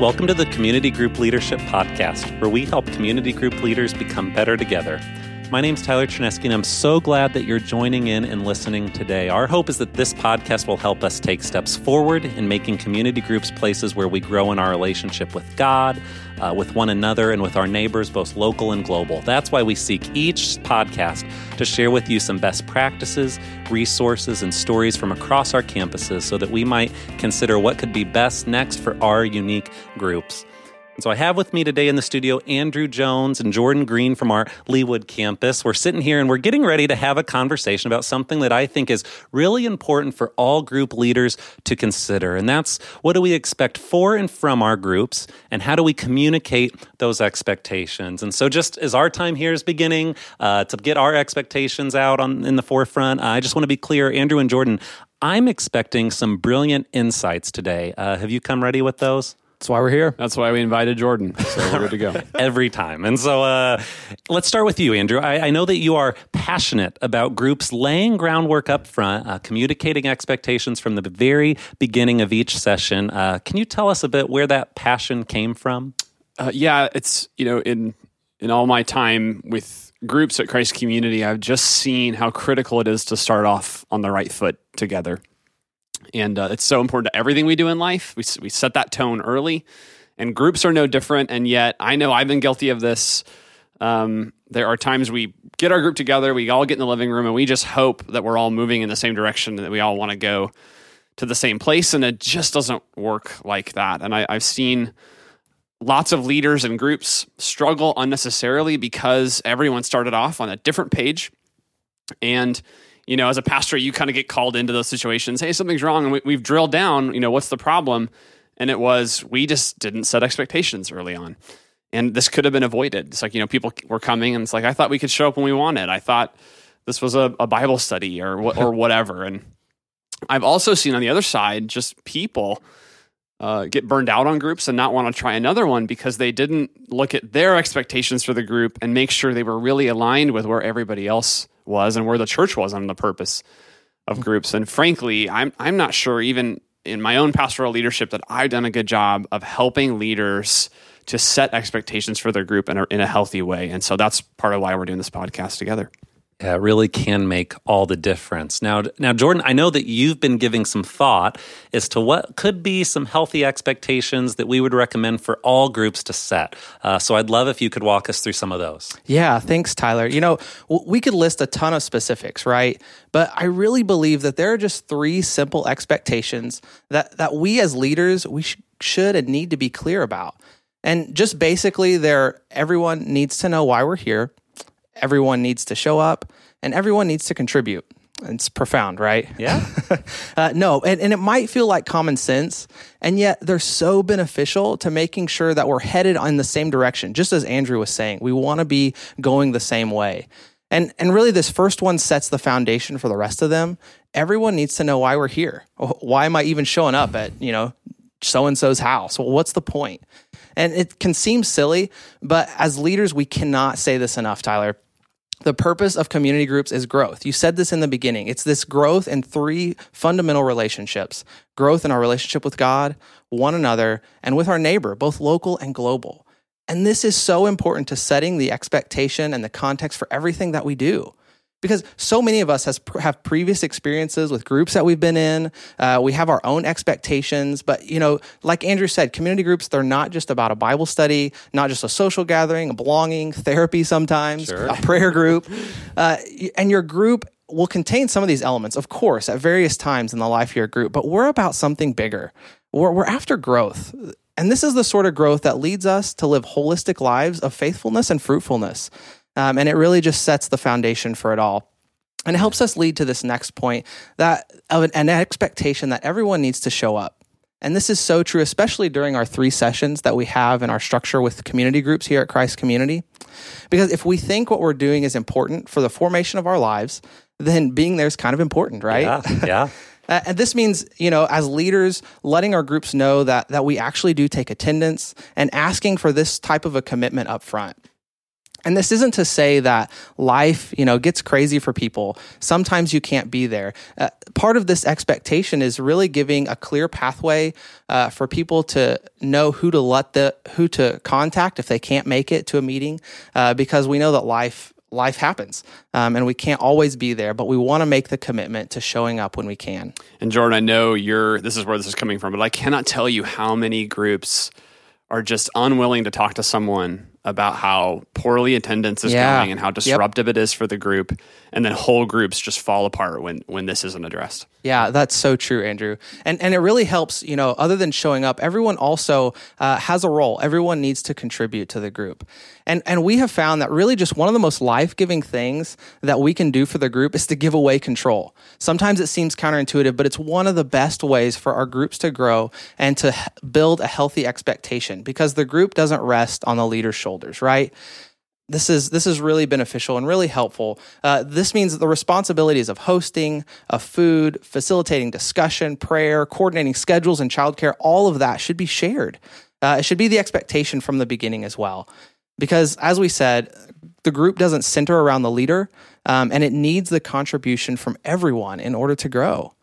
Welcome to the Community Group Leadership Podcast, where we help community group leaders become better together. My name's Tyler Chinesky, and I'm so glad that you're joining in and listening today. Our hope is that this podcast will help us take steps forward in making community groups places where we grow in our relationship with God, uh, with one another, and with our neighbors, both local and global. That's why we seek each podcast to share with you some best practices, resources, and stories from across our campuses so that we might consider what could be best next for our unique groups. So I have with me today in the studio Andrew Jones and Jordan Green from our Leawood campus. We're sitting here and we're getting ready to have a conversation about something that I think is really important for all group leaders to consider. And that's what do we expect for and from our groups and how do we communicate those expectations? And so just as our time here is beginning uh, to get our expectations out on in the forefront, I just want to be clear, Andrew and Jordan, I'm expecting some brilliant insights today. Uh, have you come ready with those? That's why we're here. That's why we invited Jordan. So we're good to go. Every time. And so uh, let's start with you, Andrew. I, I, know that you are passionate about groups laying groundwork up front, uh, communicating expectations from the very beginning of each session. Uh, can you tell us a bit where that passion came from? Uh, yeah, it's, you know, in, in all my time with groups at Christ Community, I've just seen how critical it is to start off on the right foot together. And uh, it's so important to everything we do in life. We, we set that tone early, and groups are no different. And yet, I know I've been guilty of this. Um, there are times we get our group together, we all get in the living room, and we just hope that we're all moving in the same direction, that we all want to go to the same place. And it just doesn't work like that. And I, I've seen lots of leaders and groups struggle unnecessarily because everyone started off on a different page. And you know, as a pastor, you kind of get called into those situations. Hey, something's wrong, and we, have drilled down. You know, what's the problem? And it was we just didn't set expectations early on, and this could have been avoided. It's like you know, people were coming, and it's like I thought we could show up when we wanted. I thought this was a, a Bible study or or whatever. And I've also seen on the other side just people. Uh, get burned out on groups and not want to try another one because they didn't look at their expectations for the group and make sure they were really aligned with where everybody else was and where the church was on the purpose of mm-hmm. groups. And frankly, I'm I'm not sure even in my own pastoral leadership that I've done a good job of helping leaders to set expectations for their group in a, in a healthy way. And so that's part of why we're doing this podcast together. It really can make all the difference. Now, now, Jordan, I know that you've been giving some thought as to what could be some healthy expectations that we would recommend for all groups to set. Uh, so, I'd love if you could walk us through some of those. Yeah, thanks, Tyler. You know, we could list a ton of specifics, right? But I really believe that there are just three simple expectations that that we as leaders we sh- should and need to be clear about. And just basically, there everyone needs to know why we're here everyone needs to show up and everyone needs to contribute. It's profound, right? Yeah. uh, no, and, and it might feel like common sense, and yet they're so beneficial to making sure that we're headed in the same direction. Just as Andrew was saying, we want to be going the same way. And, and really, this first one sets the foundation for the rest of them. Everyone needs to know why we're here. Why am I even showing up at, you know, so and so's house? Well, what's the point? And it can seem silly, but as leaders, we cannot say this enough, Tyler the purpose of community groups is growth. You said this in the beginning. It's this growth in three fundamental relationships growth in our relationship with God, one another, and with our neighbor, both local and global. And this is so important to setting the expectation and the context for everything that we do because so many of us has have previous experiences with groups that we've been in. Uh, we have our own expectations but you know like andrew said community groups they're not just about a bible study not just a social gathering a belonging therapy sometimes sure. a prayer group. Uh, and your group will contain some of these elements of course at various times in the life of your group but we're about something bigger. We're, we're after growth. And this is the sort of growth that leads us to live holistic lives of faithfulness and fruitfulness um, and it really just sets the foundation for it all. And it helps us lead to this next point that of an, an expectation that everyone needs to show up. And this is so true, especially during our three sessions that we have in our structure with community groups here at Christ Community. Because if we think what we're doing is important for the formation of our lives, then being there is kind of important, right? Yeah. yeah. and this means, you know, as leaders, letting our groups know that that we actually do take attendance and asking for this type of a commitment up front. And this isn't to say that life, you know, gets crazy for people. Sometimes you can't be there. Uh, part of this expectation is really giving a clear pathway uh, for people to know who to let the who to contact if they can't make it to a meeting, uh, because we know that life life happens um, and we can't always be there but we want to make the commitment to showing up when we can and jordan i know you're this is where this is coming from but i cannot tell you how many groups are just unwilling to talk to someone about how poorly attendance is yeah. going and how disruptive yep. it is for the group and then whole groups just fall apart when when this isn't addressed yeah that's so true andrew. And and it really helps you know other than showing up everyone also uh, has a role. Everyone needs to contribute to the group. And and we have found that really just one of the most life-giving things that we can do for the group is to give away control. Sometimes it seems counterintuitive but it's one of the best ways for our groups to grow and to build a healthy expectation because the group doesn't rest on the leader's shoulders right this is this is really beneficial and really helpful. Uh, this means the responsibilities of hosting, of food, facilitating discussion, prayer, coordinating schedules, and childcare, all of that should be shared. Uh, it should be the expectation from the beginning as well, because as we said, the group doesn't center around the leader, um, and it needs the contribution from everyone in order to grow.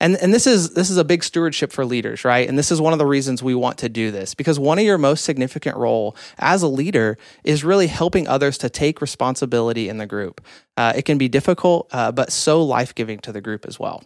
And, and this is this is a big stewardship for leaders, right? And this is one of the reasons we want to do this because one of your most significant role as a leader is really helping others to take responsibility in the group. Uh, it can be difficult, uh, but so life giving to the group as well.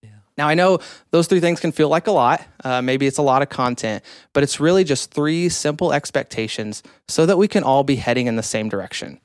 Yeah. Now, I know those three things can feel like a lot. Uh, maybe it's a lot of content, but it's really just three simple expectations so that we can all be heading in the same direction.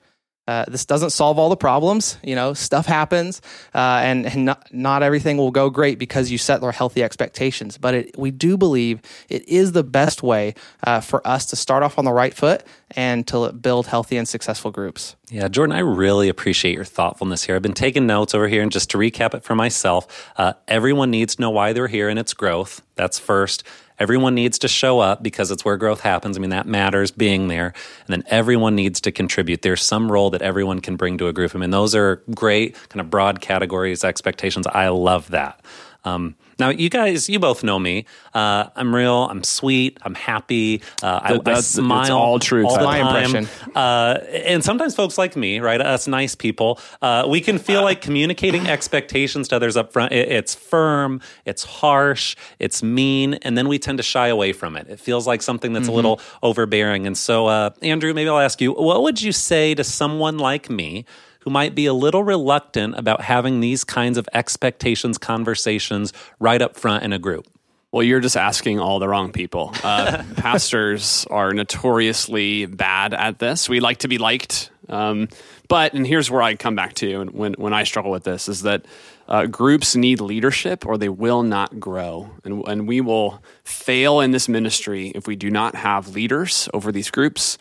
Uh, this doesn't solve all the problems. You know, stuff happens, uh, and, and not, not everything will go great because you set their healthy expectations. But it, we do believe it is the best way uh, for us to start off on the right foot and to build healthy and successful groups. Yeah, Jordan, I really appreciate your thoughtfulness here. I've been taking notes over here, and just to recap it for myself, uh, everyone needs to know why they're here and its growth. That's first. Everyone needs to show up because it's where growth happens. I mean, that matters being there. And then everyone needs to contribute. There's some role that everyone can bring to a group. I mean, those are great kind of broad categories, expectations. I love that. Um, now, you guys, you both know me. Uh, I'm real. I'm sweet. I'm happy. Uh, I, I, smile. all true. All the my time. impression. Uh, and sometimes folks like me, right? Us nice people, uh, we can feel like communicating expectations to others up front. It, it's firm. It's harsh. It's mean, and then we tend to shy away from it. It feels like something that's mm-hmm. a little overbearing. And so, uh, Andrew, maybe I'll ask you, what would you say to someone like me? Who might be a little reluctant about having these kinds of expectations conversations right up front in a group? Well, you're just asking all the wrong people. Uh, pastors are notoriously bad at this. We like to be liked. Um, but, and here's where I come back to when, when I struggle with this is that uh, groups need leadership or they will not grow. And, and we will fail in this ministry if we do not have leaders over these groups.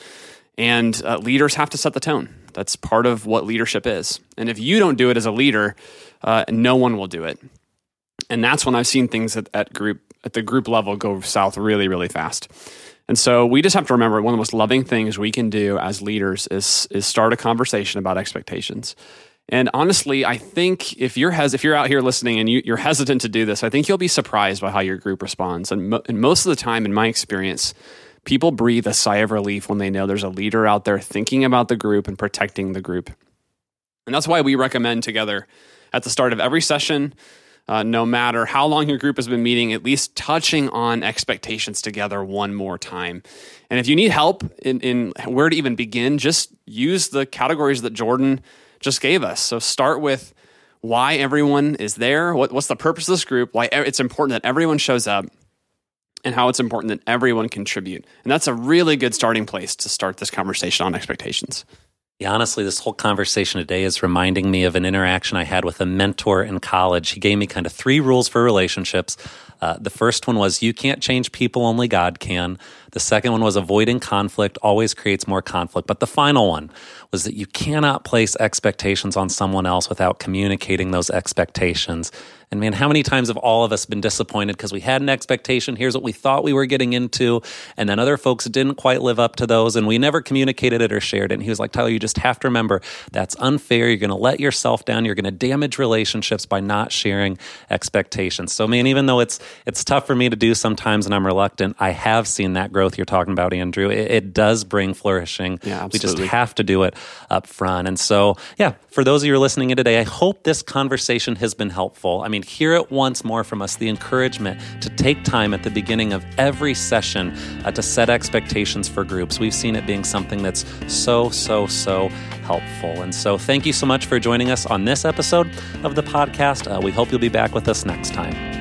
And uh, leaders have to set the tone. That's part of what leadership is. And if you don't do it as a leader, uh, no one will do it. And that's when I've seen things at, at group at the group level go south really, really fast. And so we just have to remember one of the most loving things we can do as leaders is is start a conversation about expectations. And honestly, I think if you're hes- if you're out here listening and you, are hesitant to do this, I think you'll be surprised by how your group responds. And, mo- and most of the time, in my experience, people breathe a sigh of relief when they know there's a leader out there thinking about the group and protecting the group. And that's why we recommend together at the start of every session, uh, no matter how long your group has been meeting, at least touching on expectations together one more time. And if you need help in, in where to even begin, just use the categories that Jordan just gave us. So start with why everyone is there, what, what's the purpose of this group, why it's important that everyone shows up and how it's important that everyone contribute. And that's a really good starting place to start this conversation on expectations. Yeah, honestly, this whole conversation today is reminding me of an interaction I had with a mentor in college. He gave me kind of three rules for relationships. Uh, the first one was you can't change people, only God can. The second one was avoiding conflict always creates more conflict. But the final one was that you cannot place expectations on someone else without communicating those expectations. And man, how many times have all of us been disappointed because we had an expectation? Here's what we thought we were getting into. And then other folks didn't quite live up to those and we never communicated it or shared it. And he was like, Tyler, you just have to remember that's unfair. You're going to let yourself down. You're going to damage relationships by not sharing expectations. So, man, even though it's it's tough for me to do sometimes, and I'm reluctant. I have seen that growth you're talking about, Andrew. It, it does bring flourishing. Yeah, we just have to do it up front. And so, yeah, for those of you who are listening in today, I hope this conversation has been helpful. I mean, hear it once more from us the encouragement to take time at the beginning of every session uh, to set expectations for groups. We've seen it being something that's so, so, so helpful. And so, thank you so much for joining us on this episode of the podcast. Uh, we hope you'll be back with us next time.